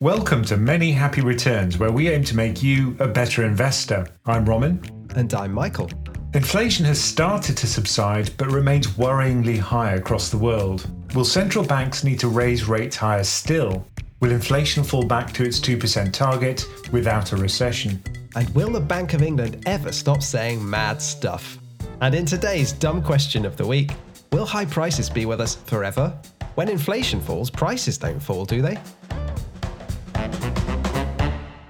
Welcome to Many Happy Returns, where we aim to make you a better investor. I'm Roman. And I'm Michael. Inflation has started to subside but remains worryingly high across the world. Will central banks need to raise rates higher still? Will inflation fall back to its 2% target without a recession? And will the Bank of England ever stop saying mad stuff? And in today's dumb question of the week, will high prices be with us forever? When inflation falls, prices don't fall, do they?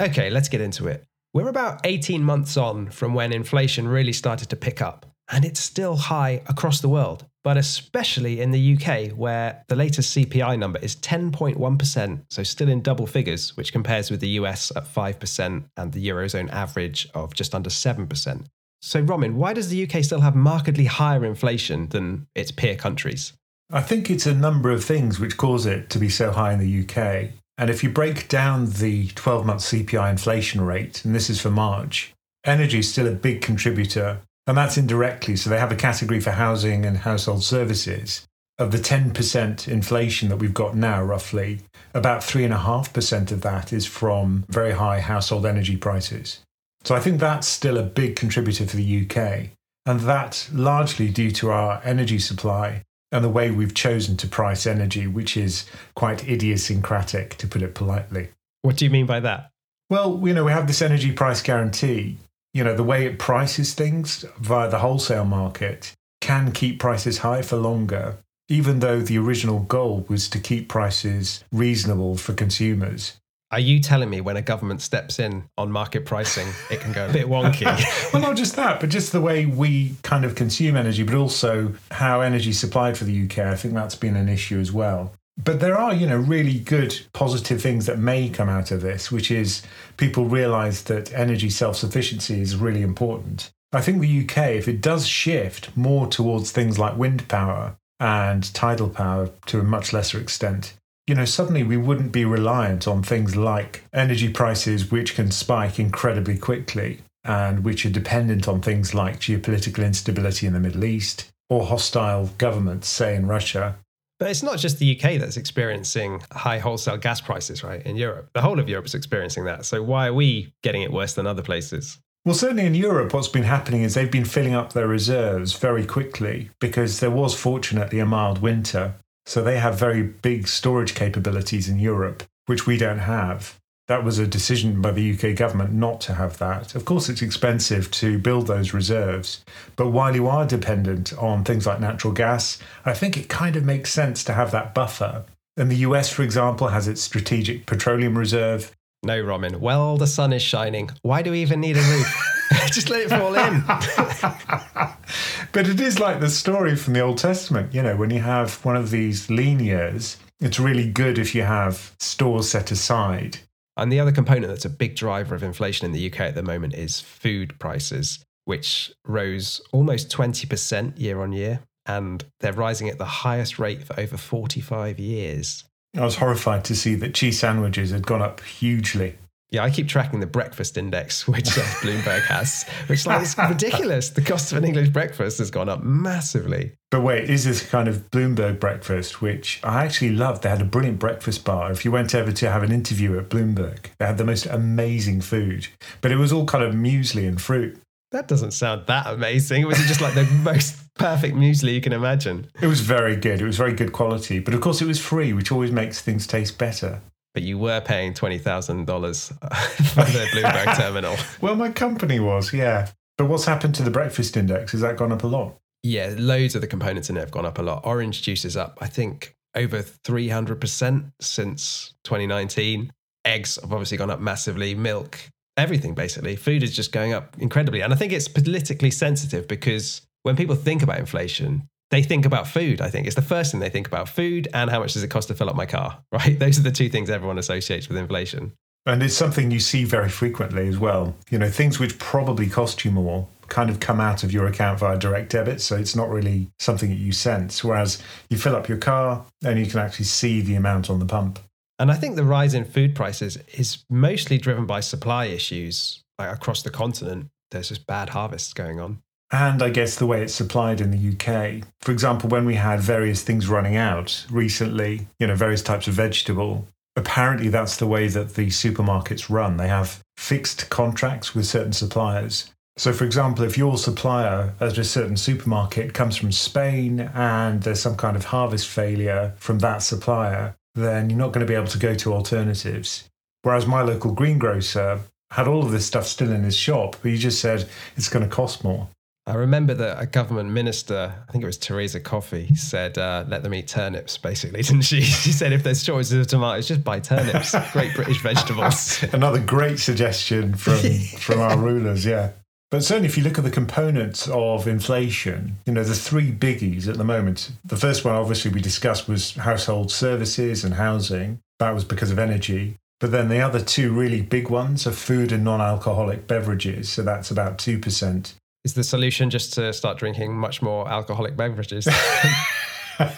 Okay, let's get into it. We're about 18 months on from when inflation really started to pick up, and it's still high across the world, but especially in the UK, where the latest CPI number is 10.1%, so still in double figures, which compares with the US at 5% and the Eurozone average of just under 7%. So, Roman, why does the UK still have markedly higher inflation than its peer countries? I think it's a number of things which cause it to be so high in the UK. And if you break down the 12 month CPI inflation rate, and this is for March, energy is still a big contributor. And that's indirectly. So they have a category for housing and household services. Of the 10% inflation that we've got now, roughly, about 3.5% of that is from very high household energy prices. So I think that's still a big contributor for the UK. And that largely due to our energy supply and the way we've chosen to price energy, which is quite idiosyncratic, to put it politely. What do you mean by that? Well, you know, we have this energy price guarantee. You know, the way it prices things via the wholesale market can keep prices high for longer, even though the original goal was to keep prices reasonable for consumers. Are you telling me when a government steps in on market pricing, it can go a bit wonky? well, not just that, but just the way we kind of consume energy, but also how energy is supplied for the UK. I think that's been an issue as well. But there are, you know, really good positive things that may come out of this, which is people realize that energy self sufficiency is really important. I think the UK, if it does shift more towards things like wind power and tidal power to a much lesser extent, you know, suddenly we wouldn't be reliant on things like energy prices, which can spike incredibly quickly and which are dependent on things like geopolitical instability in the Middle East or hostile governments, say in Russia. But it's not just the UK that's experiencing high wholesale gas prices, right? In Europe, the whole of Europe is experiencing that. So why are we getting it worse than other places? Well, certainly in Europe, what's been happening is they've been filling up their reserves very quickly because there was fortunately a mild winter so they have very big storage capabilities in Europe, which we don't have. That was a decision by the UK government not to have that. Of course, it's expensive to build those reserves, but while you are dependent on things like natural gas, I think it kind of makes sense to have that buffer. And the US, for example, has its strategic petroleum reserve. No, Roman. Well, the sun is shining. Why do we even need a roof? Just let it fall in. but it is like the story from the Old Testament. You know, when you have one of these lean years, it's really good if you have stores set aside. And the other component that's a big driver of inflation in the UK at the moment is food prices, which rose almost 20% year on year. And they're rising at the highest rate for over 45 years. I was horrified to see that cheese sandwiches had gone up hugely. Yeah, I keep tracking the breakfast index, which uh, Bloomberg has, which like is ridiculous. The cost of an English breakfast has gone up massively. But wait, is this kind of Bloomberg breakfast, which I actually loved? They had a brilliant breakfast bar. If you went over to have an interview at Bloomberg, they had the most amazing food, but it was all kind of muesli and fruit. That doesn't sound that amazing. It was it just like the most perfect muesli you can imagine? It was very good. It was very good quality, but of course it was free, which always makes things taste better but you were paying $20,000 for the Bloomberg terminal. Well, my company was, yeah. But what's happened to the breakfast index? Has that gone up a lot? Yeah, loads of the components in it have gone up a lot. Orange juice is up, I think, over 300% since 2019. Eggs have obviously gone up massively. Milk, everything basically. Food is just going up incredibly. And I think it's politically sensitive because when people think about inflation, they think about food. I think it's the first thing they think about food and how much does it cost to fill up my car, right? Those are the two things everyone associates with inflation. And it's something you see very frequently as well. You know, things which probably cost you more kind of come out of your account via direct debit. So it's not really something that you sense. Whereas you fill up your car and you can actually see the amount on the pump. And I think the rise in food prices is mostly driven by supply issues like across the continent. There's just bad harvests going on and I guess the way it's supplied in the UK. For example, when we had various things running out recently, you know, various types of vegetable, apparently that's the way that the supermarkets run. They have fixed contracts with certain suppliers. So, for example, if your supplier at a certain supermarket comes from Spain and there's some kind of harvest failure from that supplier, then you're not going to be able to go to alternatives. Whereas my local greengrocer had all of this stuff still in his shop, but he just said it's going to cost more. I remember that a government minister, I think it was Theresa Coffey, said, uh, let them eat turnips, basically, didn't she? She said, if there's choices of tomatoes, just buy turnips, great British vegetables. Another great suggestion from, from our rulers, yeah. But certainly, if you look at the components of inflation, you know, the three biggies at the moment, the first one, obviously, we discussed was household services and housing. That was because of energy. But then the other two really big ones are food and non alcoholic beverages. So that's about 2%. Is the solution just to start drinking much more alcoholic beverages? and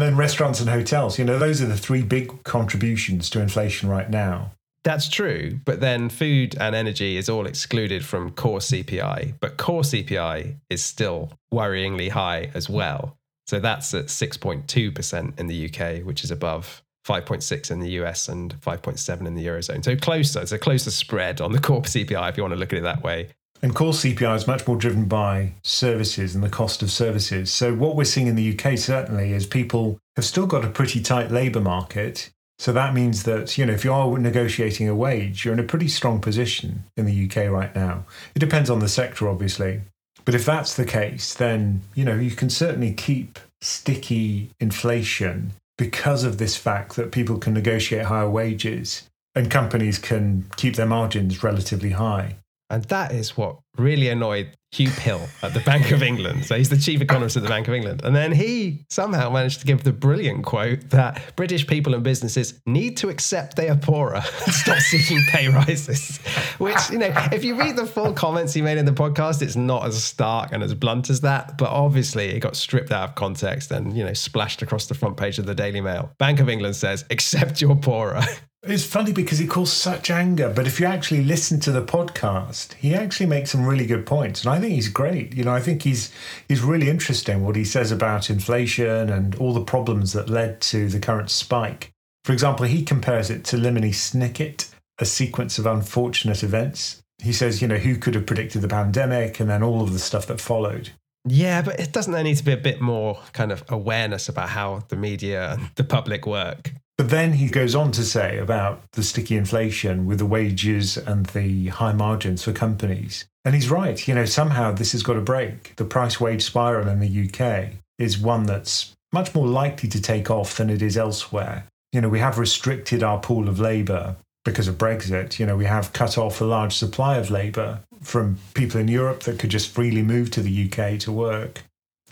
then restaurants and hotels. You know, those are the three big contributions to inflation right now. That's true, but then food and energy is all excluded from core CPI, but core CPI is still worryingly high as well. So that's at 6.2% in the UK, which is above 5.6 in the US and 5.7 in the Eurozone. So closer, it's a closer spread on the core CPI if you want to look at it that way. And core CPI is much more driven by services and the cost of services. So what we're seeing in the UK certainly is people have still got a pretty tight labour market. So that means that, you know, if you are negotiating a wage, you're in a pretty strong position in the UK right now. It depends on the sector, obviously. But if that's the case, then, you know, you can certainly keep sticky inflation because of this fact that people can negotiate higher wages and companies can keep their margins relatively high. And that is what really annoyed Huw Pill at the Bank of England. So he's the chief economist at the Bank of England. And then he somehow managed to give the brilliant quote that British people and businesses need to accept they are poorer and stop seeking pay rises. Which, you know, if you read the full comments he made in the podcast, it's not as stark and as blunt as that. But obviously, it got stripped out of context and, you know, splashed across the front page of the Daily Mail. Bank of England says, accept you're poorer. It's funny because he calls such anger, but if you actually listen to the podcast, he actually makes some really good points, and I think he's great. You know, I think he's he's really interesting what he says about inflation and all the problems that led to the current spike. For example, he compares it to Lemony Snicket, a sequence of unfortunate events. He says, you know, who could have predicted the pandemic and then all of the stuff that followed. Yeah, but it doesn't there need to be a bit more kind of awareness about how the media and the public work? But then he goes on to say about the sticky inflation with the wages and the high margins for companies. And he's right. You know, somehow this has got to break. The price wage spiral in the UK is one that's much more likely to take off than it is elsewhere. You know, we have restricted our pool of labour because of Brexit. You know, we have cut off a large supply of labour from people in Europe that could just freely move to the UK to work.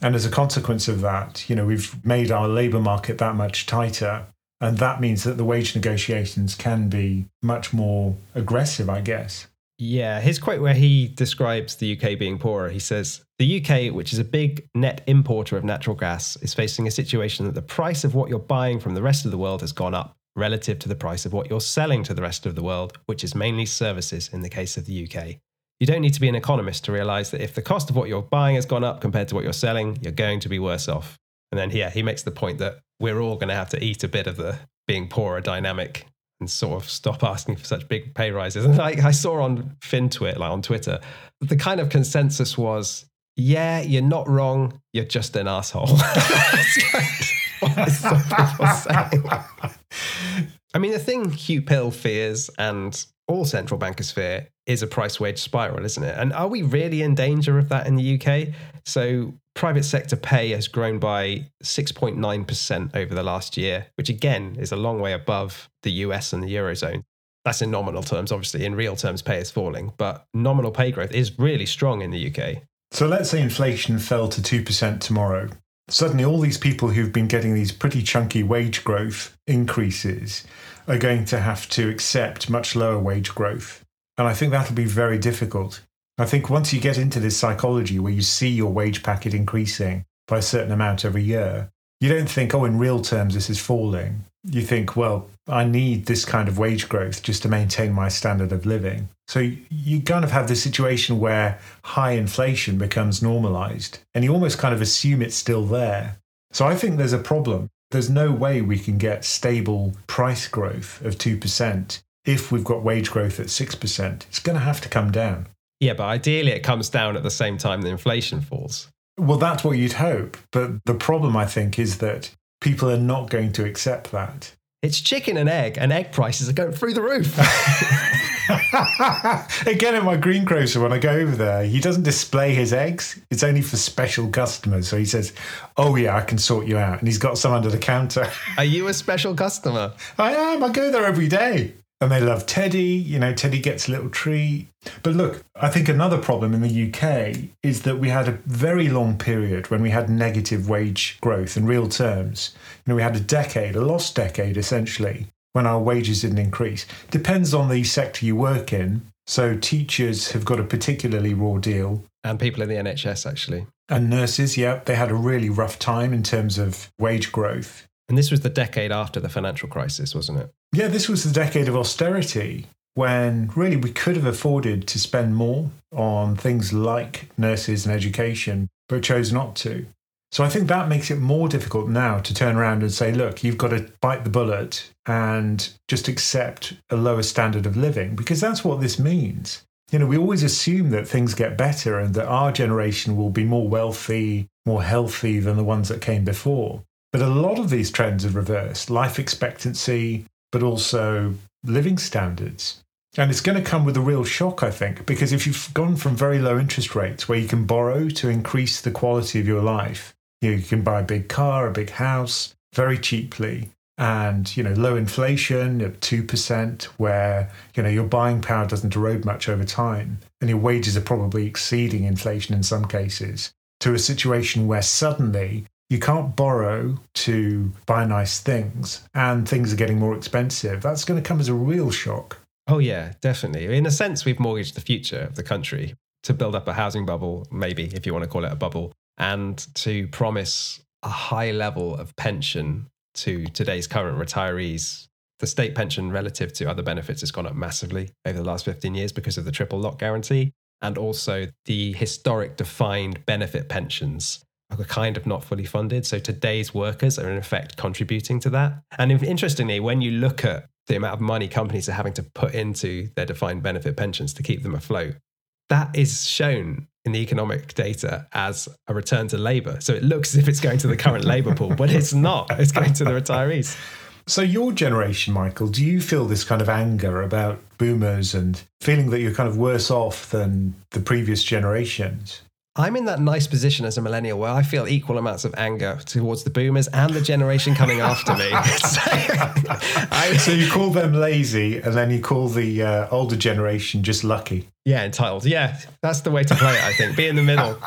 And as a consequence of that, you know, we've made our labour market that much tighter and that means that the wage negotiations can be much more aggressive, I guess. Yeah, his quote where he describes the UK being poorer, he says, The UK, which is a big net importer of natural gas, is facing a situation that the price of what you're buying from the rest of the world has gone up relative to the price of what you're selling to the rest of the world, which is mainly services in the case of the UK. You don't need to be an economist to realize that if the cost of what you're buying has gone up compared to what you're selling, you're going to be worse off. And then, yeah, he makes the point that we're all going to have to eat a bit of the being poorer dynamic and sort of stop asking for such big pay rises. And like I saw on FinTwit, like on Twitter, the kind of consensus was, yeah, you're not wrong, you're just an asshole. I mean, the thing Huw Pill fears and all central bankers fear is a price wage spiral, isn't it? And are we really in danger of that in the UK? So, private sector pay has grown by 6.9% over the last year, which again is a long way above the US and the Eurozone. That's in nominal terms. Obviously, in real terms, pay is falling, but nominal pay growth is really strong in the UK. So, let's say inflation fell to 2% tomorrow. Suddenly, all these people who've been getting these pretty chunky wage growth increases are going to have to accept much lower wage growth. And I think that'll be very difficult. I think once you get into this psychology where you see your wage packet increasing by a certain amount every year, you don't think, oh, in real terms, this is falling. You think, well, I need this kind of wage growth just to maintain my standard of living. So you kind of have this situation where high inflation becomes normalized and you almost kind of assume it's still there. So I think there's a problem. There's no way we can get stable price growth of 2% if we've got wage growth at 6%. It's going to have to come down. Yeah, but ideally it comes down at the same time the inflation falls. Well, that's what you'd hope. But the problem, I think, is that people are not going to accept that. It's chicken and egg, and egg prices are going through the roof. Again, at my greengrocer, when I go over there, he doesn't display his eggs. It's only for special customers. So he says, Oh, yeah, I can sort you out. And he's got some under the counter. Are you a special customer? I am. I go there every day. And they love Teddy. You know, Teddy gets a little treat. But look, I think another problem in the UK is that we had a very long period when we had negative wage growth in real terms. You know, we had a decade, a lost decade essentially, when our wages didn't increase. Depends on the sector you work in. So teachers have got a particularly raw deal. And people in the NHS, actually. And nurses, yeah, they had a really rough time in terms of wage growth. And this was the decade after the financial crisis, wasn't it? Yeah, this was the decade of austerity when really we could have afforded to spend more on things like nurses and education, but chose not to. So I think that makes it more difficult now to turn around and say, look, you've got to bite the bullet and just accept a lower standard of living, because that's what this means. You know, we always assume that things get better and that our generation will be more wealthy, more healthy than the ones that came before. But a lot of these trends have reversed life expectancy, but also living standards. And it's going to come with a real shock, I think, because if you've gone from very low interest rates where you can borrow to increase the quality of your life you, know, you can buy a big car, a big house very cheaply. And you know, low inflation at two percent, where you know your buying power doesn't erode much over time, and your wages are probably exceeding inflation in some cases, to a situation where suddenly you can't borrow to buy nice things, and things are getting more expensive. That's going to come as a real shock. Oh yeah, definitely. In a sense, we've mortgaged the future of the country to build up a housing bubble, maybe if you want to call it a bubble, and to promise a high level of pension to today's current retirees. The state pension relative to other benefits has gone up massively over the last 15 years because of the triple lock guarantee. And also the historic defined benefit pensions are kind of not fully funded. So today's workers are in effect contributing to that. And interestingly, when you look at the amount of money companies are having to put into their defined benefit pensions to keep them afloat, that is shown in the economic data as a return to labor. So it looks as if it's going to the current labor pool, but it's not. It's going to the retirees. So, your generation, Michael, do you feel this kind of anger about boomers and feeling that you're kind of worse off than the previous generations? I'm in that nice position as a millennial where I feel equal amounts of anger towards the boomers and the generation coming after me. so, I, so, you call them lazy and then you call the uh, older generation just lucky. Yeah, entitled. Yeah, that's the way to play it, I think. Be in the middle.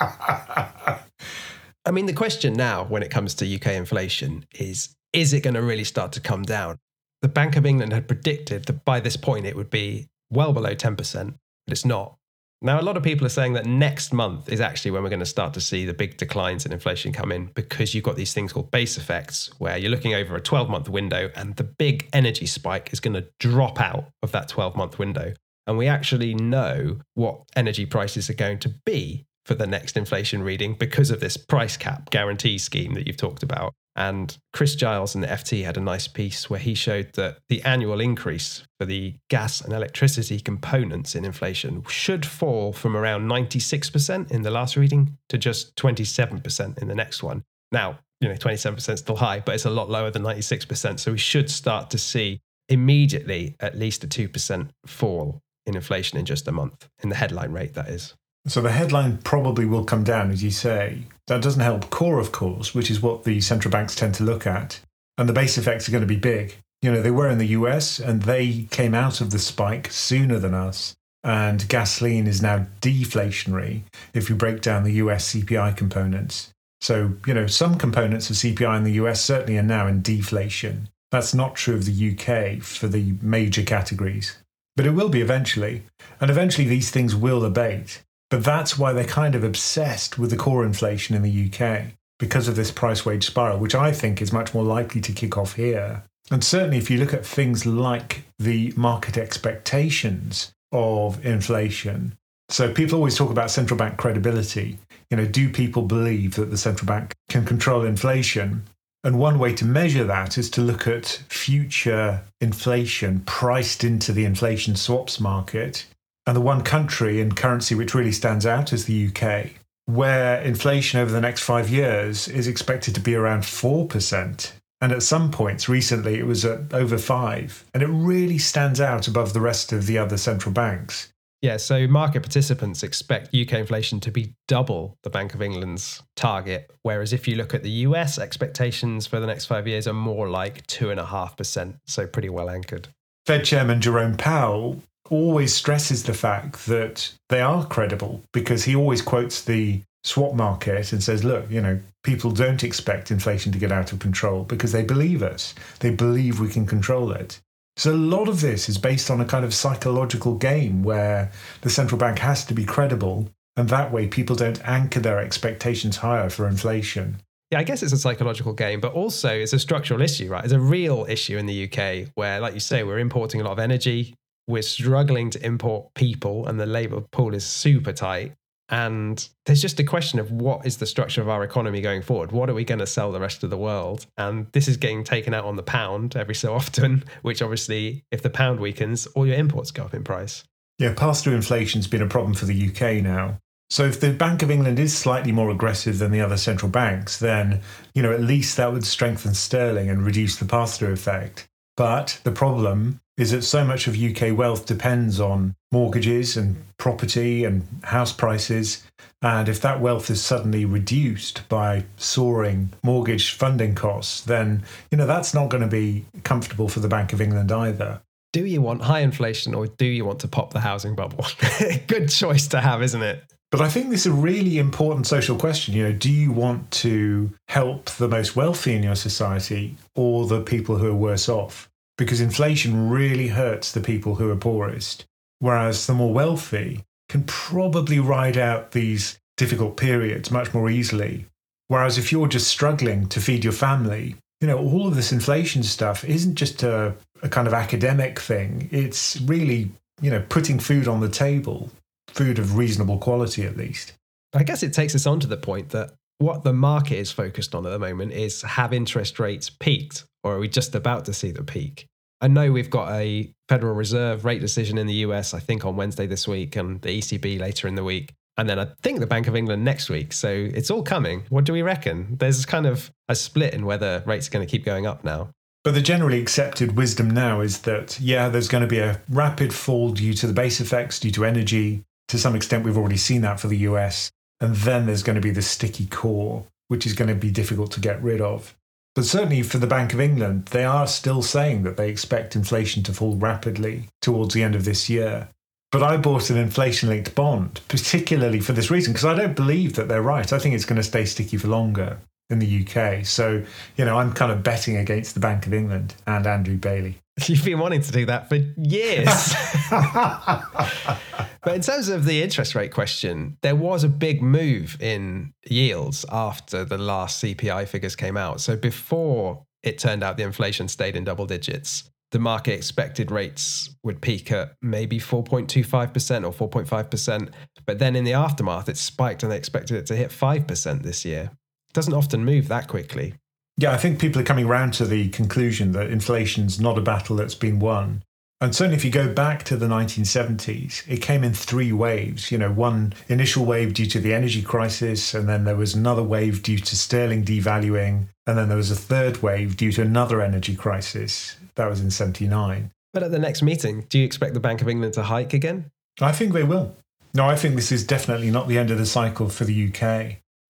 I mean, the question now when it comes to UK inflation is is it going to really start to come down? The Bank of England had predicted that by this point it would be well below 10%, but it's not. Now, a lot of people are saying that next month is actually when we're going to start to see the big declines in inflation come in because you've got these things called base effects, where you're looking over a 12 month window and the big energy spike is going to drop out of that 12 month window. And we actually know what energy prices are going to be for the next inflation reading because of this price cap guarantee scheme that you've talked about. And Chris Giles in the FT had a nice piece where he showed that the annual increase for the gas and electricity components in inflation should fall from around 96% in the last reading to just 27% in the next one. Now, you know, 27% is still high, but it's a lot lower than 96%. So we should start to see immediately at least a 2% fall in inflation in just a month, in the headline rate, that is. So the headline probably will come down, as you say. That doesn't help core, of course, which is what the central banks tend to look at. And the base effects are going to be big. You know, they were in the US and they came out of the spike sooner than us. And gasoline is now deflationary if you break down the US CPI components. So, you know, some components of CPI in the US certainly are now in deflation. That's not true of the UK for the major categories. But it will be eventually. And eventually these things will abate. But that's why they're kind of obsessed with the core inflation in the UK because of this price wage spiral, which I think is much more likely to kick off here. And certainly, if you look at things like the market expectations of inflation, so people always talk about central bank credibility. You know, do people believe that the central bank can control inflation? And one way to measure that is to look at future inflation priced into the inflation swaps market. And the one country and currency which really stands out is the UK, where inflation over the next five years is expected to be around 4%. And at some points recently, it was at over five. And it really stands out above the rest of the other central banks. Yeah, so market participants expect UK inflation to be double the Bank of England's target. Whereas if you look at the US, expectations for the next five years are more like 2.5%, so pretty well anchored. Fed Chairman Jerome Powell always stresses the fact that they are credible because he always quotes the swap market and says, look, you know, people don't expect inflation to get out of control because they believe us. They believe we can control it. So a lot of this is based on a kind of psychological game where the central bank has to be credible, and that way people don't anchor their expectations higher for inflation. Yeah, I guess it's a psychological game, but also it's a structural issue, right? It's a real issue in the UK where, like you say, we're importing a lot of energy. We're struggling to import people, and the labour pool is super tight. And there's just a question of what is the structure of our economy going forward? What are we going to sell the rest of the world? And this is getting taken out on the pound every so often, which obviously, if the pound weakens, all your imports go up in price. Yeah, pass through inflation's been a problem for the UK now. So if the Bank of England is slightly more aggressive than the other central banks, then, you know, at least that would strengthen sterling and reduce the pass through effect. But the problem is that so much of UK wealth depends on mortgages and property and house prices. And if that wealth is suddenly reduced by soaring mortgage funding costs, then you know that's not going to be comfortable for the Bank of England either. Do you want high inflation or do you want to pop the housing bubble? Good choice to have, isn't it? But I think this is a really important social question. You know, do you want to help the most wealthy in your society or the people who are worse off? Because inflation really hurts the people who are poorest, whereas the more wealthy can probably ride out these difficult periods much more easily. Whereas if you're just struggling to feed your family, you know, all of this inflation stuff isn't just a, a kind of academic thing. It's really, you know, putting food on the table, food of reasonable quality at least. I guess it takes us on to the point that what the market is focused on at the moment is have interest rates peaked or are we just about to see the peak? I know we've got a Federal Reserve rate decision in the US, I think on Wednesday this week, and the ECB later in the week. And then I think the Bank of England next week. So it's all coming. What do we reckon? There's kind of a split in whether rates are going to keep going up now. But the generally accepted wisdom now is that, yeah, there's going to be a rapid fall due to the base effects, due to energy. To some extent, we've already seen that for the US. And then there's going to be the sticky core, which is going to be difficult to get rid of. But certainly for the Bank of England, they are still saying that they expect inflation to fall rapidly towards the end of this year. But I bought an inflation linked bond, particularly for this reason, because I don't believe that they're right. I think it's going to stay sticky for longer in the UK. So, you know, I'm kind of betting against the Bank of England and Andrew Bailey. You've been wanting to do that for years. but in terms of the interest rate question, there was a big move in yields after the last CPI figures came out. So before it turned out the inflation stayed in double digits, the market expected rates would peak at maybe 4.25% or 4.5%. But then in the aftermath, it spiked and they expected it to hit 5% this year. It doesn't often move that quickly. Yeah, I think people are coming around to the conclusion that inflation's not a battle that's been won. And certainly, if you go back to the 1970s, it came in three waves. You know, one initial wave due to the energy crisis, and then there was another wave due to sterling devaluing, and then there was a third wave due to another energy crisis. That was in 79. But at the next meeting, do you expect the Bank of England to hike again? I think they will. No, I think this is definitely not the end of the cycle for the UK.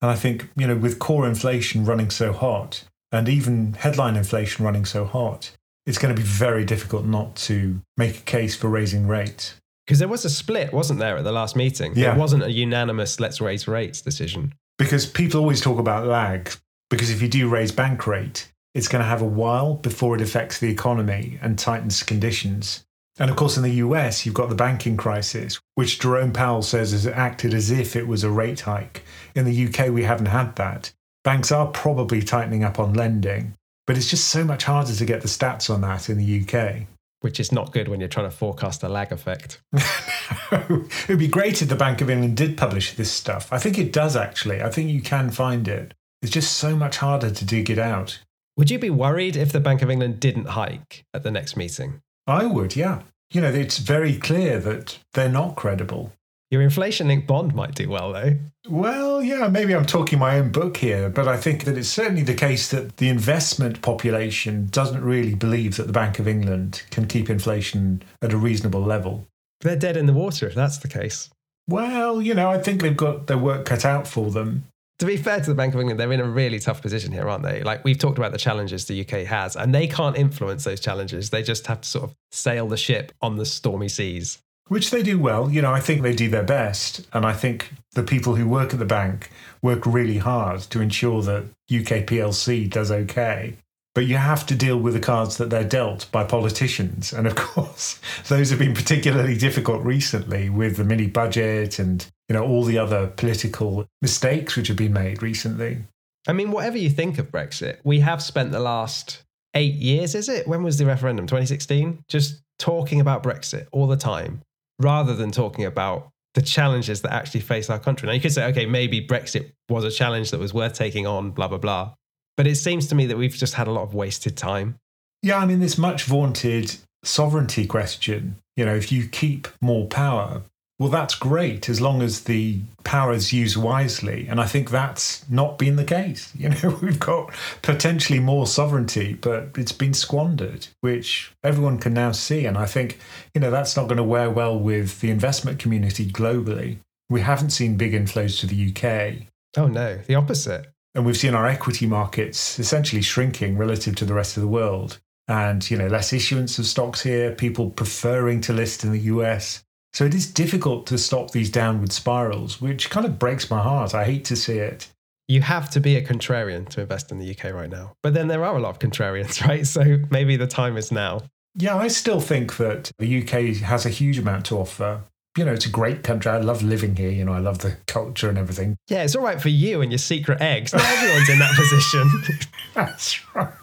And I think, you know, with core inflation running so hot, and even headline inflation running so hot, it's going to be very difficult not to make a case for raising rates. Because there was a split, wasn't there, at the last meeting? Yeah. There wasn't a unanimous let's raise rates decision. Because people always talk about lag. Because if you do raise bank rate, it's going to have a while before it affects the economy and tightens conditions. And of course, in the US, you've got the banking crisis, which Jerome Powell says has acted as if it was a rate hike. In the UK, we haven't had that banks are probably tightening up on lending, but it's just so much harder to get the stats on that in the UK. Which is not good when you're trying to forecast a lag effect. it would be great if the Bank of England did publish this stuff. I think it does actually. I think you can find it. It's just so much harder to dig it out. Would you be worried if the Bank of England didn't hike at the next meeting? I would, yeah. You know, it's very clear that they're not credible. Your inflation linked bond might do well, though. Well, yeah, maybe I'm talking my own book here, but I think that it's certainly the case that the investment population doesn't really believe that the Bank of England can keep inflation at a reasonable level. They're dead in the water if that's the case. Well, you know, I think they've got their work cut out for them. To be fair to the Bank of England, they're in a really tough position here, aren't they? Like we've talked about the challenges the UK has, and they can't influence those challenges. They just have to sort of sail the ship on the stormy seas. Which they do well. You know, I think they do their best. And I think the people who work at the bank work really hard to ensure that UK PLC does okay. But you have to deal with the cards that they're dealt by politicians. And of course, those have been particularly difficult recently with the mini budget and, you know, all the other political mistakes which have been made recently. I mean, whatever you think of Brexit, we have spent the last eight years, is it? When was the referendum? 2016? Just talking about Brexit all the time rather than talking about the challenges that actually face our country. Now, you could say, okay, maybe Brexit was a challenge that was worth taking on, blah, blah, blah. But it seems to me that we've just had a lot of wasted time. Yeah, I mean, this much vaunted sovereignty question, you know, if you keep more power, well, that's great as long as the power is used wisely. And I think that's not been the case. You know, we've got potentially more sovereignty, but it's been squandered, which everyone can now see. And I think, you know, that's not going to wear well with the investment community globally. We haven't seen big inflows to the UK. Oh, no, the opposite. And we've seen our equity markets essentially shrinking relative to the rest of the world. And, you know, less issuance of stocks here, people preferring to list in the US so it is difficult to stop these downward spirals, which kind of breaks my heart. I hate to see it. You have to be a contrarian to invest in the UK right now. But then there are a lot of contrarians, right? So maybe the time is now. Yeah, I still think that the UK has a huge amount to offer. You know, it's a great country. I love living here. You know, I love the culture and everything. Yeah, it's all right for you and your secret eggs. Not everyone's in that position. That's right.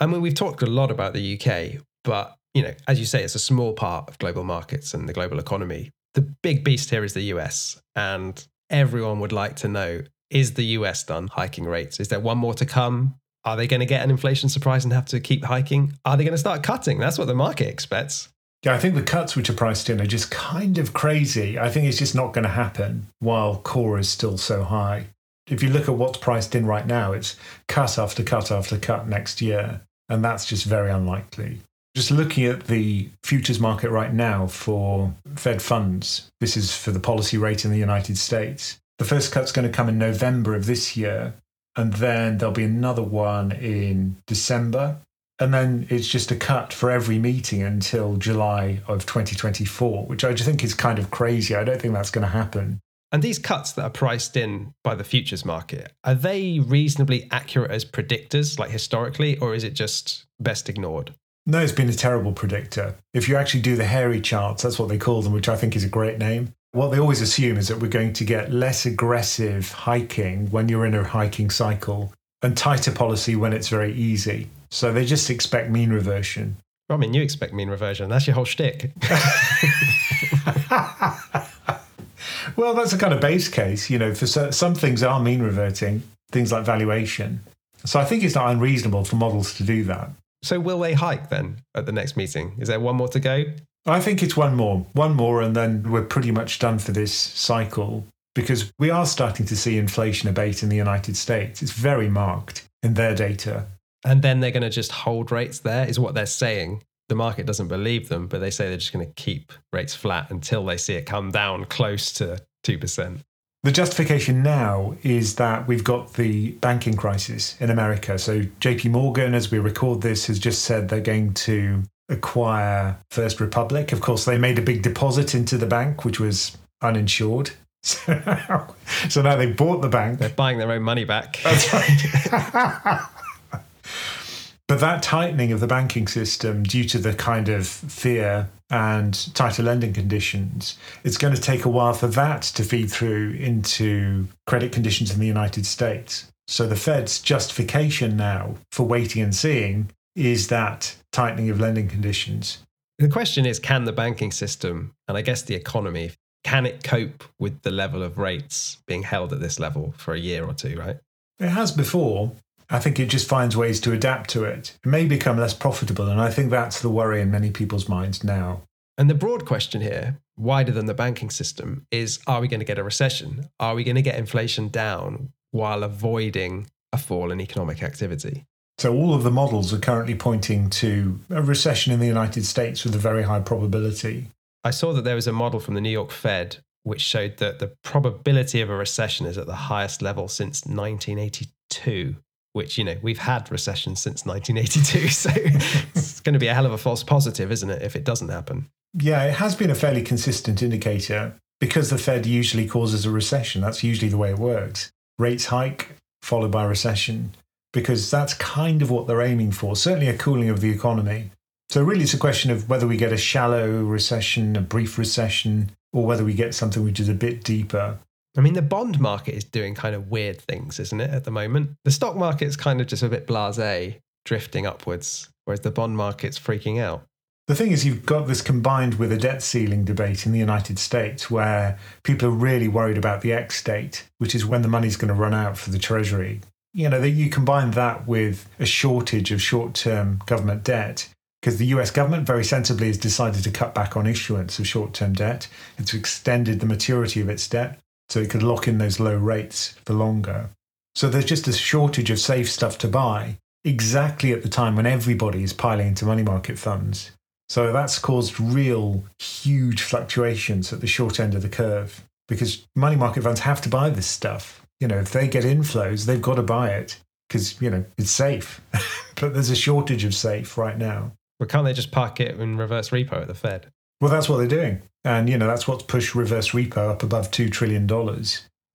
I mean, we've talked a lot about the UK, but you know, as you say, it's a small part of global markets and the global economy. The big beast here is the US, and everyone would like to know is the US done hiking rates? Is there one more to come? Are they going to get an inflation surprise and have to keep hiking? Are they going to start cutting? That's what the market expects. Yeah, I think the cuts which are priced in are just kind of crazy. I think it's just not going to happen while core is still so high. If you look at what's priced in right now, it's cut after cut after cut next year. And that's just very unlikely. Just looking at the futures market right now for Fed funds, this is for the policy rate in the United States. The first cut's going to come in November of this year, and then there'll be another one in December. And then it's just a cut for every meeting until July of 2024, which I just think is kind of crazy. I don't think that's going to happen. And these cuts that are priced in by the futures market, are they reasonably accurate as predictors, like historically, or is it just best ignored? No, it's been a terrible predictor. If you actually do the hairy charts, that's what they call them, which I think is a great name. What they always assume is that we're going to get less aggressive hiking when you're in a hiking cycle and tighter policy when it's very easy. So they just expect mean reversion. I mean, you expect mean reversion. That's your whole shtick. well, that's a kind of base case. You know, for some things are mean reverting, things like valuation. So I think it's not unreasonable for models to do that. So will they hike then at the next meeting? Is there one more to go? I think it's one more, one more, and then we're pretty much done for this cycle because we are starting to see inflation abate in the United States. It's very marked in their data. And then they're going to just hold rates there, is what they're saying. The market doesn't believe them, but they say they're just going to keep rates flat until they see it come down close to 2%. The justification now is that we've got the banking crisis in America. So JP Morgan, as we record this, has just said they're going to acquire First Republic. Of course, they made a big deposit into the bank, which was uninsured. So now, so now they bought the bank. They're buying their own money back. That's right. but that tightening of the banking system, due to the kind of fear and tighter lending conditions, it's going to take a while for that to feed through into credit conditions in the United States. So the Fed's justification now for waiting and seeing is that tightening of lending conditions. The question is can the banking system, and I guess the economy, can it cope with the level of rates being held at this level for a year or two, right? It has before. I think it just finds ways to adapt to it. It may become less profitable, and I think that's the worry in many people's minds now. And the broad question here, wider than the banking system, is are we going to get a recession? Are we going to get inflation down while avoiding a fall in economic activity? So, all of the models are currently pointing to a recession in the United States with a very high probability. I saw that there was a model from the New York Fed which showed that the probability of a recession is at the highest level since 1982 which you know we've had recessions since 1982 so it's going to be a hell of a false positive isn't it if it doesn't happen? Yeah it has been a fairly consistent indicator because the fed usually causes a recession. That's usually the way it works. Rates hike followed by recession because that's kind of what they're aiming for certainly a cooling of the economy. So really it's a question of whether we get a shallow recession a brief recession or whether we get something which is a bit deeper I mean, the bond market is doing kind of weird things, isn't it, at the moment? The stock market's kind of just a bit blase, drifting upwards, whereas the bond market's freaking out. The thing is, you've got this combined with a debt ceiling debate in the United States where people are really worried about the X date, which is when the money's going to run out for the Treasury. You know, you combine that with a shortage of short term government debt because the US government very sensibly has decided to cut back on issuance of short term debt. It's extended the maturity of its debt so it could lock in those low rates for longer. So there's just a shortage of safe stuff to buy exactly at the time when everybody is piling into money market funds. So that's caused real huge fluctuations at the short end of the curve because money market funds have to buy this stuff. You know, if they get inflows, they've got to buy it because, you know, it's safe. but there's a shortage of safe right now. But can't they just park it in reverse repo at the Fed? Well, that's what they're doing. And, you know, that's what's pushed reverse repo up above $2 trillion.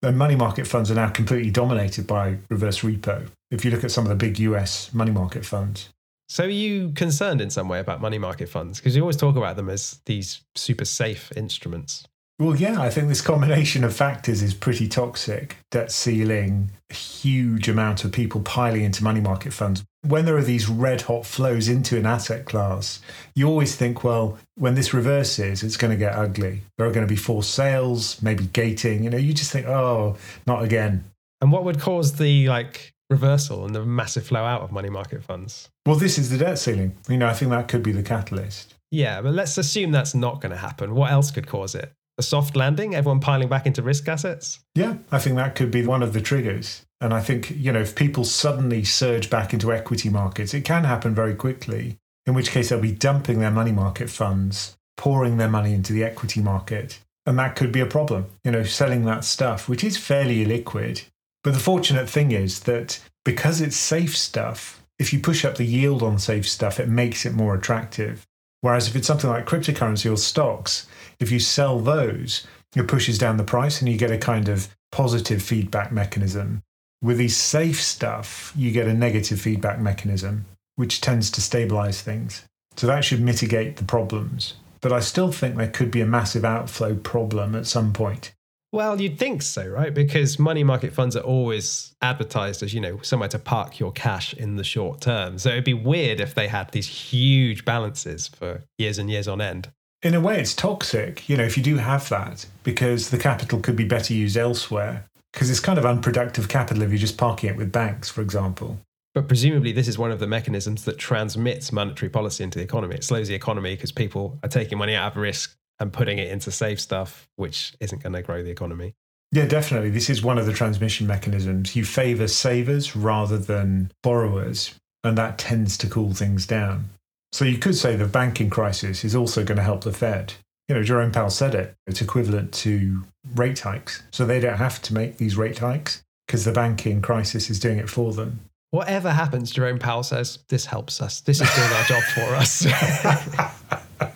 And money market funds are now completely dominated by reverse repo. If you look at some of the big US money market funds. So, are you concerned in some way about money market funds? Because you always talk about them as these super safe instruments. Well, yeah, I think this combination of factors is pretty toxic. Debt ceiling, a huge amount of people piling into money market funds. When there are these red hot flows into an asset class, you always think, well, when this reverses, it's going to get ugly. There are going to be forced sales, maybe gating. You know, you just think, oh, not again. And what would cause the like reversal and the massive flow out of money market funds? Well, this is the debt ceiling. You know, I think that could be the catalyst. Yeah, but let's assume that's not going to happen. What else could cause it? a soft landing, everyone piling back into risk assets? Yeah, I think that could be one of the triggers. And I think, you know, if people suddenly surge back into equity markets, it can happen very quickly, in which case they'll be dumping their money market funds, pouring their money into the equity market. And that could be a problem, you know, selling that stuff, which is fairly illiquid. But the fortunate thing is that because it's safe stuff, if you push up the yield on safe stuff, it makes it more attractive. Whereas if it's something like cryptocurrency or stocks, if you sell those, it pushes down the price and you get a kind of positive feedback mechanism. With these safe stuff, you get a negative feedback mechanism, which tends to stabilize things. So that should mitigate the problems. But I still think there could be a massive outflow problem at some point. Well, you'd think so, right? Because money market funds are always advertised as, you know, somewhere to park your cash in the short term. So it'd be weird if they had these huge balances for years and years on end in a way, it's toxic, you know, if you do have that, because the capital could be better used elsewhere. Because it's kind of unproductive capital if you're just parking it with banks, for example. But presumably, this is one of the mechanisms that transmits monetary policy into the economy. It slows the economy because people are taking money out of risk and putting it into safe stuff, which isn't going to grow the economy. Yeah, definitely. This is one of the transmission mechanisms. You favor savers rather than borrowers, and that tends to cool things down. So you could say the banking crisis is also going to help the Fed. You know, Jerome Powell said it. It's equivalent to rate hikes. So they don't have to make these rate hikes because the banking crisis is doing it for them. Whatever happens, Jerome Powell says, this helps us. This is doing our job for us.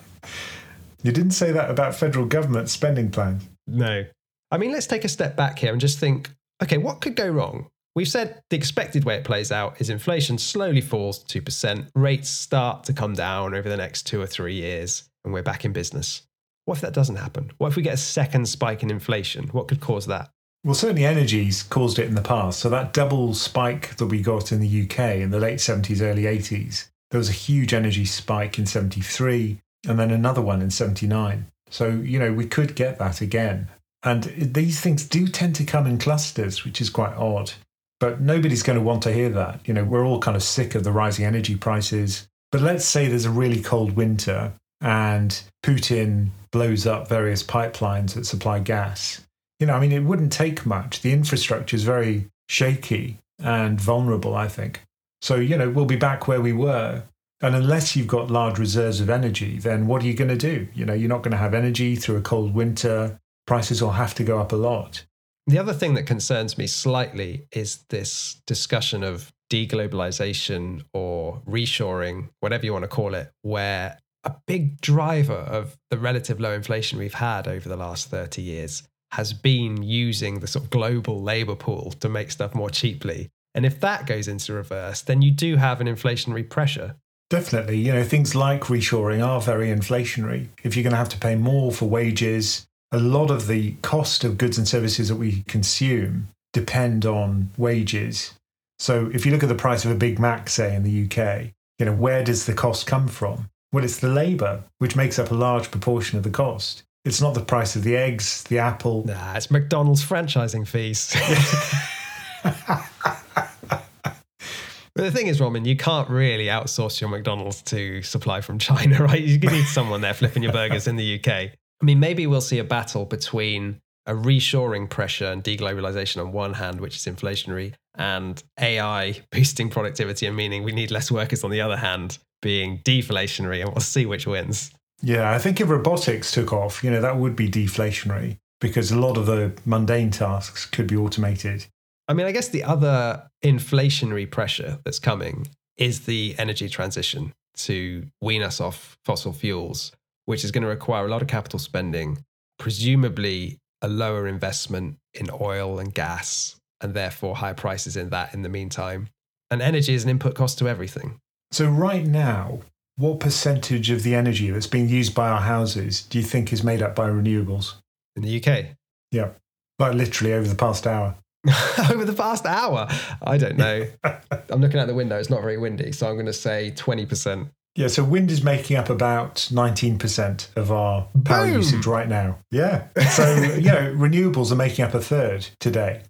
you didn't say that about federal government spending plans. No. I mean, let's take a step back here and just think okay, what could go wrong? We've said the expected way it plays out is inflation slowly falls to 2%, rates start to come down over the next two or three years, and we're back in business. What if that doesn't happen? What if we get a second spike in inflation? What could cause that? Well, certainly energies caused it in the past. So that double spike that we got in the UK in the late 70s, early 80s, there was a huge energy spike in 73 and then another one in 79. So, you know, we could get that again. And these things do tend to come in clusters, which is quite odd. But nobody's going to want to hear that. You know, we're all kind of sick of the rising energy prices. But let's say there's a really cold winter and Putin blows up various pipelines that supply gas. You know, I mean, it wouldn't take much. The infrastructure is very shaky and vulnerable, I think. So, you know, we'll be back where we were. And unless you've got large reserves of energy, then what are you going to do? You know, you're not going to have energy through a cold winter. Prices will have to go up a lot. The other thing that concerns me slightly is this discussion of deglobalization or reshoring, whatever you want to call it, where a big driver of the relative low inflation we've had over the last 30 years has been using the sort of global labor pool to make stuff more cheaply. And if that goes into reverse, then you do have an inflationary pressure. Definitely. You know, things like reshoring are very inflationary. If you're going to have to pay more for wages, a lot of the cost of goods and services that we consume depend on wages. So if you look at the price of a Big Mac, say in the UK, you know, where does the cost come from? Well, it's the labour, which makes up a large proportion of the cost. It's not the price of the eggs, the apple. Nah, it's McDonald's franchising fees. But the thing is, Ramin, you can't really outsource your McDonald's to supply from China, right? You need someone there flipping your burgers in the UK. I mean, maybe we'll see a battle between a reshoring pressure and deglobalization on one hand, which is inflationary, and AI boosting productivity and meaning we need less workers on the other hand, being deflationary, and we'll see which wins. Yeah, I think if robotics took off, you know, that would be deflationary because a lot of the mundane tasks could be automated. I mean, I guess the other inflationary pressure that's coming is the energy transition to wean us off fossil fuels, which is going to require a lot of capital spending, presumably a lower investment in oil and gas, and therefore higher prices in that in the meantime. And energy is an input cost to everything. So, right now, what percentage of the energy that's being used by our houses do you think is made up by renewables? In the UK? Yeah, like literally over the past hour. over the past hour? I don't know. I'm looking out the window. It's not very windy. So I'm going to say 20%. Yeah, so wind is making up about 19% of our power Boom. usage right now. Yeah. So, you know, renewables are making up a third today.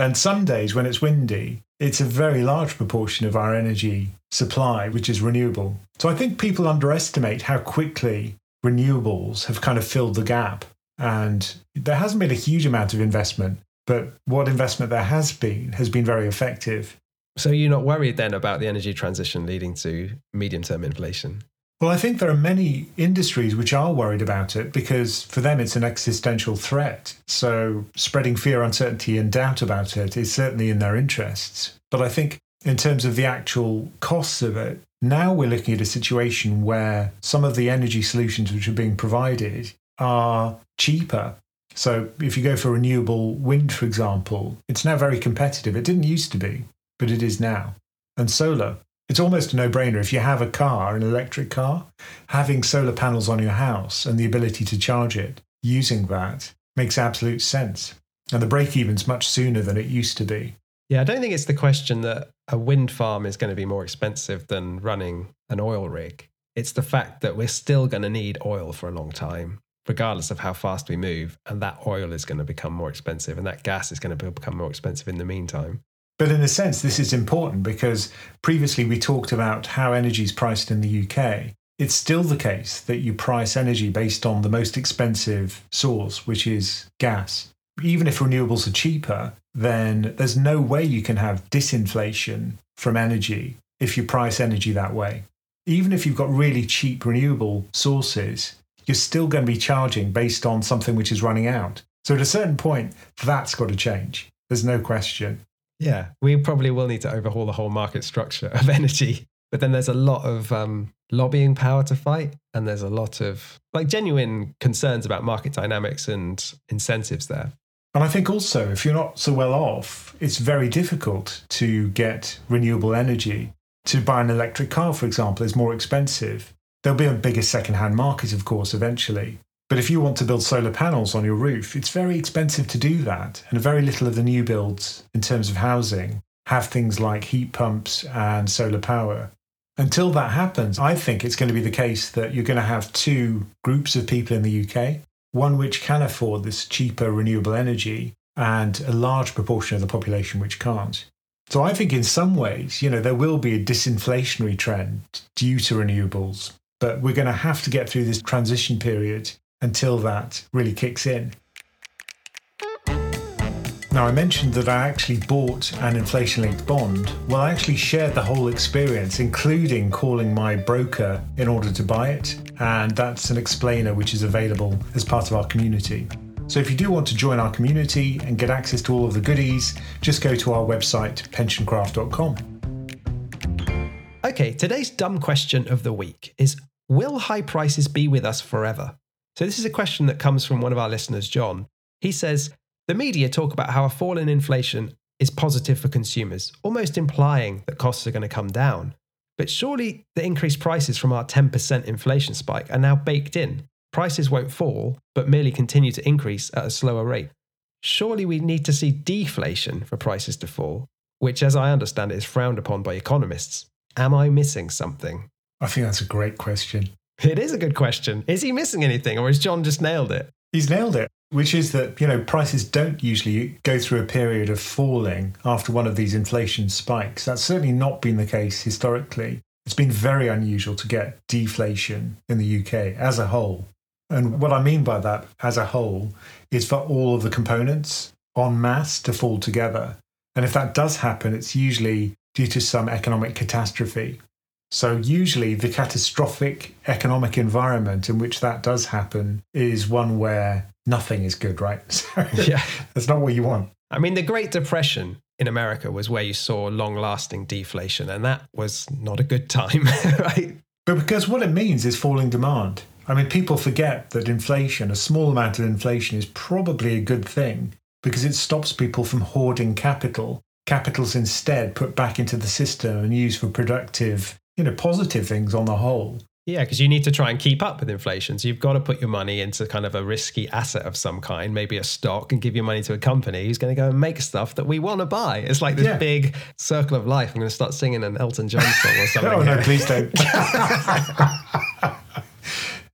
And some days when it's windy, it's a very large proportion of our energy supply, which is renewable. So I think people underestimate how quickly renewables have kind of filled the gap. And there hasn't been a huge amount of investment, but what investment there has been has been very effective. So you're not worried then about the energy transition leading to medium term inflation? Well, I think there are many industries which are worried about it because for them it's an existential threat. So spreading fear, uncertainty, and doubt about it is certainly in their interests. But I think in terms of the actual costs of it, now we're looking at a situation where some of the energy solutions which are being provided are cheaper. So if you go for renewable wind, for example, it's now very competitive. It didn't used to be, but it is now. And solar, it's almost a no brainer. If you have a car, an electric car, having solar panels on your house and the ability to charge it using that makes absolute sense. And the break even's much sooner than it used to be. Yeah, I don't think it's the question that a wind farm is going to be more expensive than running an oil rig. It's the fact that we're still going to need oil for a long time, regardless of how fast we move. And that oil is going to become more expensive and that gas is going to become more expensive in the meantime. But in a sense, this is important because previously we talked about how energy is priced in the UK. It's still the case that you price energy based on the most expensive source, which is gas. Even if renewables are cheaper, then there's no way you can have disinflation from energy if you price energy that way. Even if you've got really cheap renewable sources, you're still going to be charging based on something which is running out. So at a certain point, that's got to change. There's no question. Yeah, we probably will need to overhaul the whole market structure of energy. But then there's a lot of um, lobbying power to fight, and there's a lot of like genuine concerns about market dynamics and incentives there. And I think also, if you're not so well off, it's very difficult to get renewable energy. To buy an electric car, for example, is more expensive. There'll be a bigger second-hand market, of course, eventually. But if you want to build solar panels on your roof, it's very expensive to do that. And very little of the new builds in terms of housing have things like heat pumps and solar power. Until that happens, I think it's going to be the case that you're going to have two groups of people in the UK one which can afford this cheaper renewable energy, and a large proportion of the population which can't. So I think in some ways, you know, there will be a disinflationary trend due to renewables, but we're going to have to get through this transition period until that really kicks in. Now, I mentioned that I actually bought an inflation linked bond. Well, I actually shared the whole experience, including calling my broker in order to buy it. And that's an explainer which is available as part of our community. So if you do want to join our community and get access to all of the goodies, just go to our website, pensioncraft.com. Okay, today's dumb question of the week is Will high prices be with us forever? So, this is a question that comes from one of our listeners, John. He says, the media talk about how a fall in inflation is positive for consumers, almost implying that costs are going to come down. But surely the increased prices from our 10% inflation spike are now baked in. Prices won't fall, but merely continue to increase at a slower rate. Surely we need to see deflation for prices to fall, which, as I understand it, is frowned upon by economists. Am I missing something? I think that's a great question. It is a good question. Is he missing anything, or has John just nailed it? He's nailed it which is that you know prices don't usually go through a period of falling after one of these inflation spikes. That's certainly not been the case historically. It's been very unusual to get deflation in the UK as a whole. And what I mean by that as a whole is for all of the components en masse to fall together. And if that does happen, it's usually due to some economic catastrophe. So, usually, the catastrophic economic environment in which that does happen is one where nothing is good, right? So yeah. that's not what you want. I mean, the Great Depression in America was where you saw long lasting deflation, and that was not a good time, right? But because what it means is falling demand. I mean, people forget that inflation, a small amount of inflation, is probably a good thing because it stops people from hoarding capital. Capital's instead put back into the system and used for productive, you know, positive things on the whole. Yeah, because you need to try and keep up with inflation. So you've got to put your money into kind of a risky asset of some kind, maybe a stock, and give your money to a company who's going to go and make stuff that we want to buy. It's like this yeah. big circle of life. I'm going to start singing an Elton John song or something. oh, no, please don't.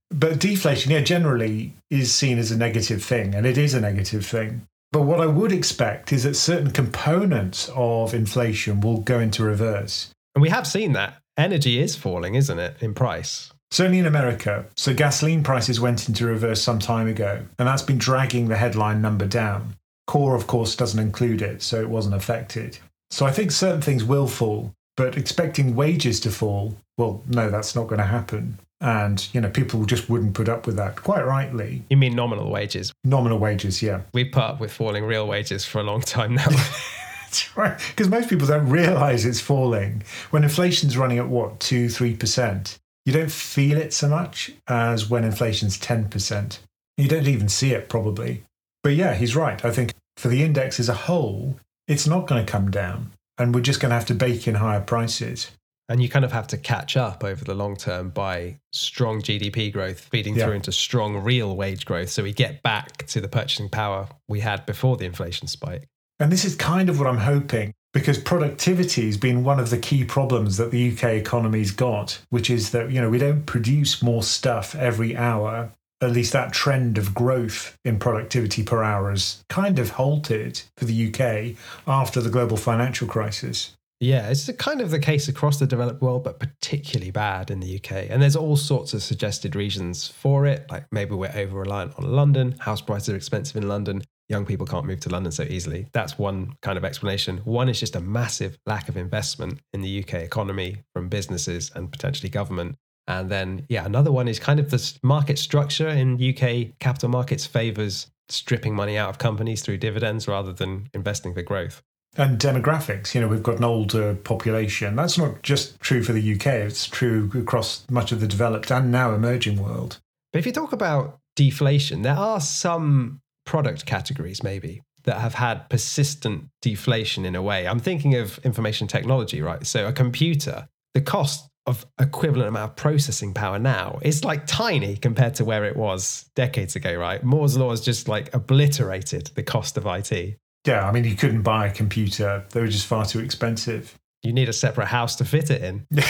but deflation, yeah, generally is seen as a negative thing, and it is a negative thing. But what I would expect is that certain components of inflation will go into reverse. And we have seen that energy is falling, isn't it, in price? Certainly in America. So gasoline prices went into reverse some time ago, and that's been dragging the headline number down. Core, of course, doesn't include it, so it wasn't affected. So I think certain things will fall, but expecting wages to fall, well, no, that's not going to happen. And, you know, people just wouldn't put up with that, quite rightly. You mean nominal wages? Nominal wages, yeah. We've put up with falling real wages for a long time now. That's right. Because most people don't realize it's falling. When inflation's running at what, 2 3%, you don't feel it so much as when inflation's 10%. You don't even see it probably. But yeah, he's right. I think for the index as a whole, it's not going to come down. And we're just going to have to bake in higher prices. And you kind of have to catch up over the long term by strong GDP growth feeding yeah. through into strong real wage growth. So we get back to the purchasing power we had before the inflation spike. And this is kind of what I'm hoping because productivity has been one of the key problems that the UK economy's got, which is that, you know, we don't produce more stuff every hour. At least that trend of growth in productivity per hour has kind of halted for the UK after the global financial crisis. Yeah, it's kind of the case across the developed world, but particularly bad in the UK. And there's all sorts of suggested reasons for it. Like maybe we're over reliant on London, house prices are expensive in London young people can't move to London so easily. That's one kind of explanation. One is just a massive lack of investment in the UK economy from businesses and potentially government. And then, yeah, another one is kind of the market structure in UK capital markets favors stripping money out of companies through dividends rather than investing for growth. And demographics, you know, we've got an older population. That's not just true for the UK, it's true across much of the developed and now emerging world. But if you talk about deflation, there are some product categories maybe that have had persistent deflation in a way. I'm thinking of information technology, right? So a computer, the cost of equivalent amount of processing power now is like tiny compared to where it was decades ago, right? Moore's law has just like obliterated the cost of IT. Yeah, I mean, you couldn't buy a computer; they were just far too expensive. You need a separate house to fit it in.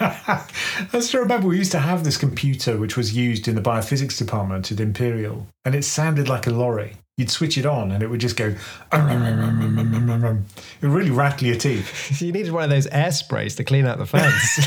I still remember we used to have this computer which was used in the biophysics department at Imperial, and it sounded like a lorry. You'd switch it on and it would just go. It would really rattle your teeth. you needed one of those air sprays to clean out the fans.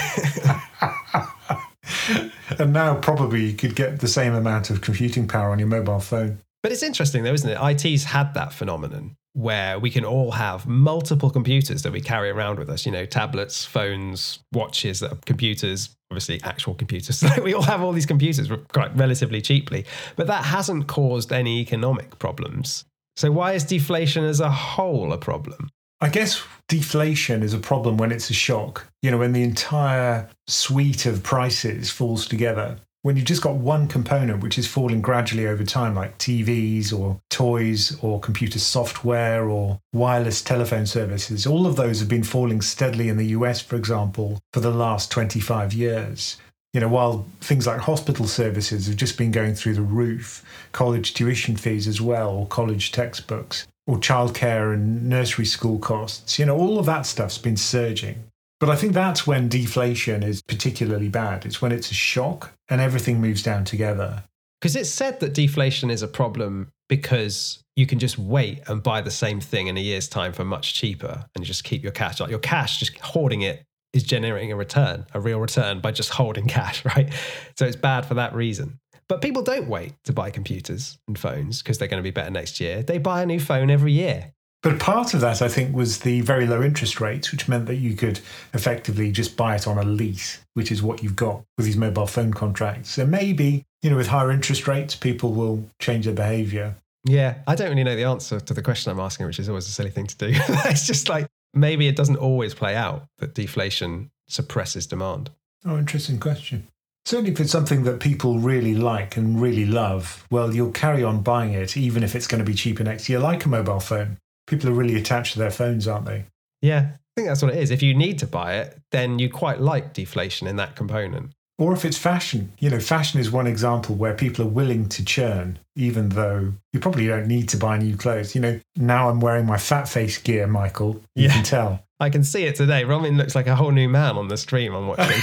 and now probably you could get the same amount of computing power on your mobile phone. But it's interesting though, isn't it? IT's had that phenomenon where we can all have multiple computers that we carry around with us, you know, tablets, phones, watches that are computers, obviously actual computers. So we all have all these computers quite relatively cheaply, but that hasn't caused any economic problems. So why is deflation as a whole a problem? I guess deflation is a problem when it's a shock. You know, when the entire suite of prices falls together when you've just got one component which is falling gradually over time, like TVs or toys or computer software or wireless telephone services, all of those have been falling steadily in the US, for example, for the last 25 years. You know, while things like hospital services have just been going through the roof, college tuition fees as well, or college textbooks, or childcare and nursery school costs, you know, all of that stuff's been surging. But I think that's when deflation is particularly bad. It's when it's a shock and everything moves down together. Because it's said that deflation is a problem because you can just wait and buy the same thing in a year's time for much cheaper and just keep your cash. Like your cash, just hoarding it is generating a return, a real return by just holding cash, right? So it's bad for that reason. But people don't wait to buy computers and phones because they're going to be better next year. They buy a new phone every year. But part of that, I think, was the very low interest rates, which meant that you could effectively just buy it on a lease, which is what you've got with these mobile phone contracts. So maybe, you know, with higher interest rates, people will change their behavior. Yeah, I don't really know the answer to the question I'm asking, which is always a silly thing to do. it's just like maybe it doesn't always play out that deflation suppresses demand. Oh, interesting question. Certainly, if it's something that people really like and really love, well, you'll carry on buying it, even if it's going to be cheaper next year, like a mobile phone people are really attached to their phones, aren't they? Yeah, I think that's what it is. If you need to buy it, then you quite like deflation in that component. Or if it's fashion, you know, fashion is one example where people are willing to churn, even though you probably don't need to buy new clothes. You know, now I'm wearing my FatFace gear, Michael. You yeah. can tell. I can see it today. Ramin looks like a whole new man on the stream I'm watching.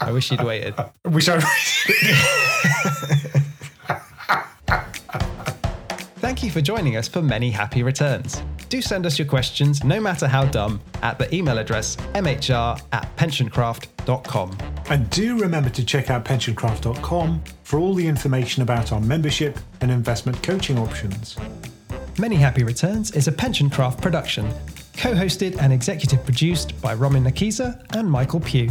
I wish you'd waited. I wish I Thank you for joining us for many happy returns. Do send us your questions, no matter how dumb, at the email address mhr at pensioncraft.com. And do remember to check out pensioncraft.com for all the information about our membership and investment coaching options. Many Happy Returns is a PensionCraft production, co hosted and executive produced by Ramin Nakisa and Michael Pugh.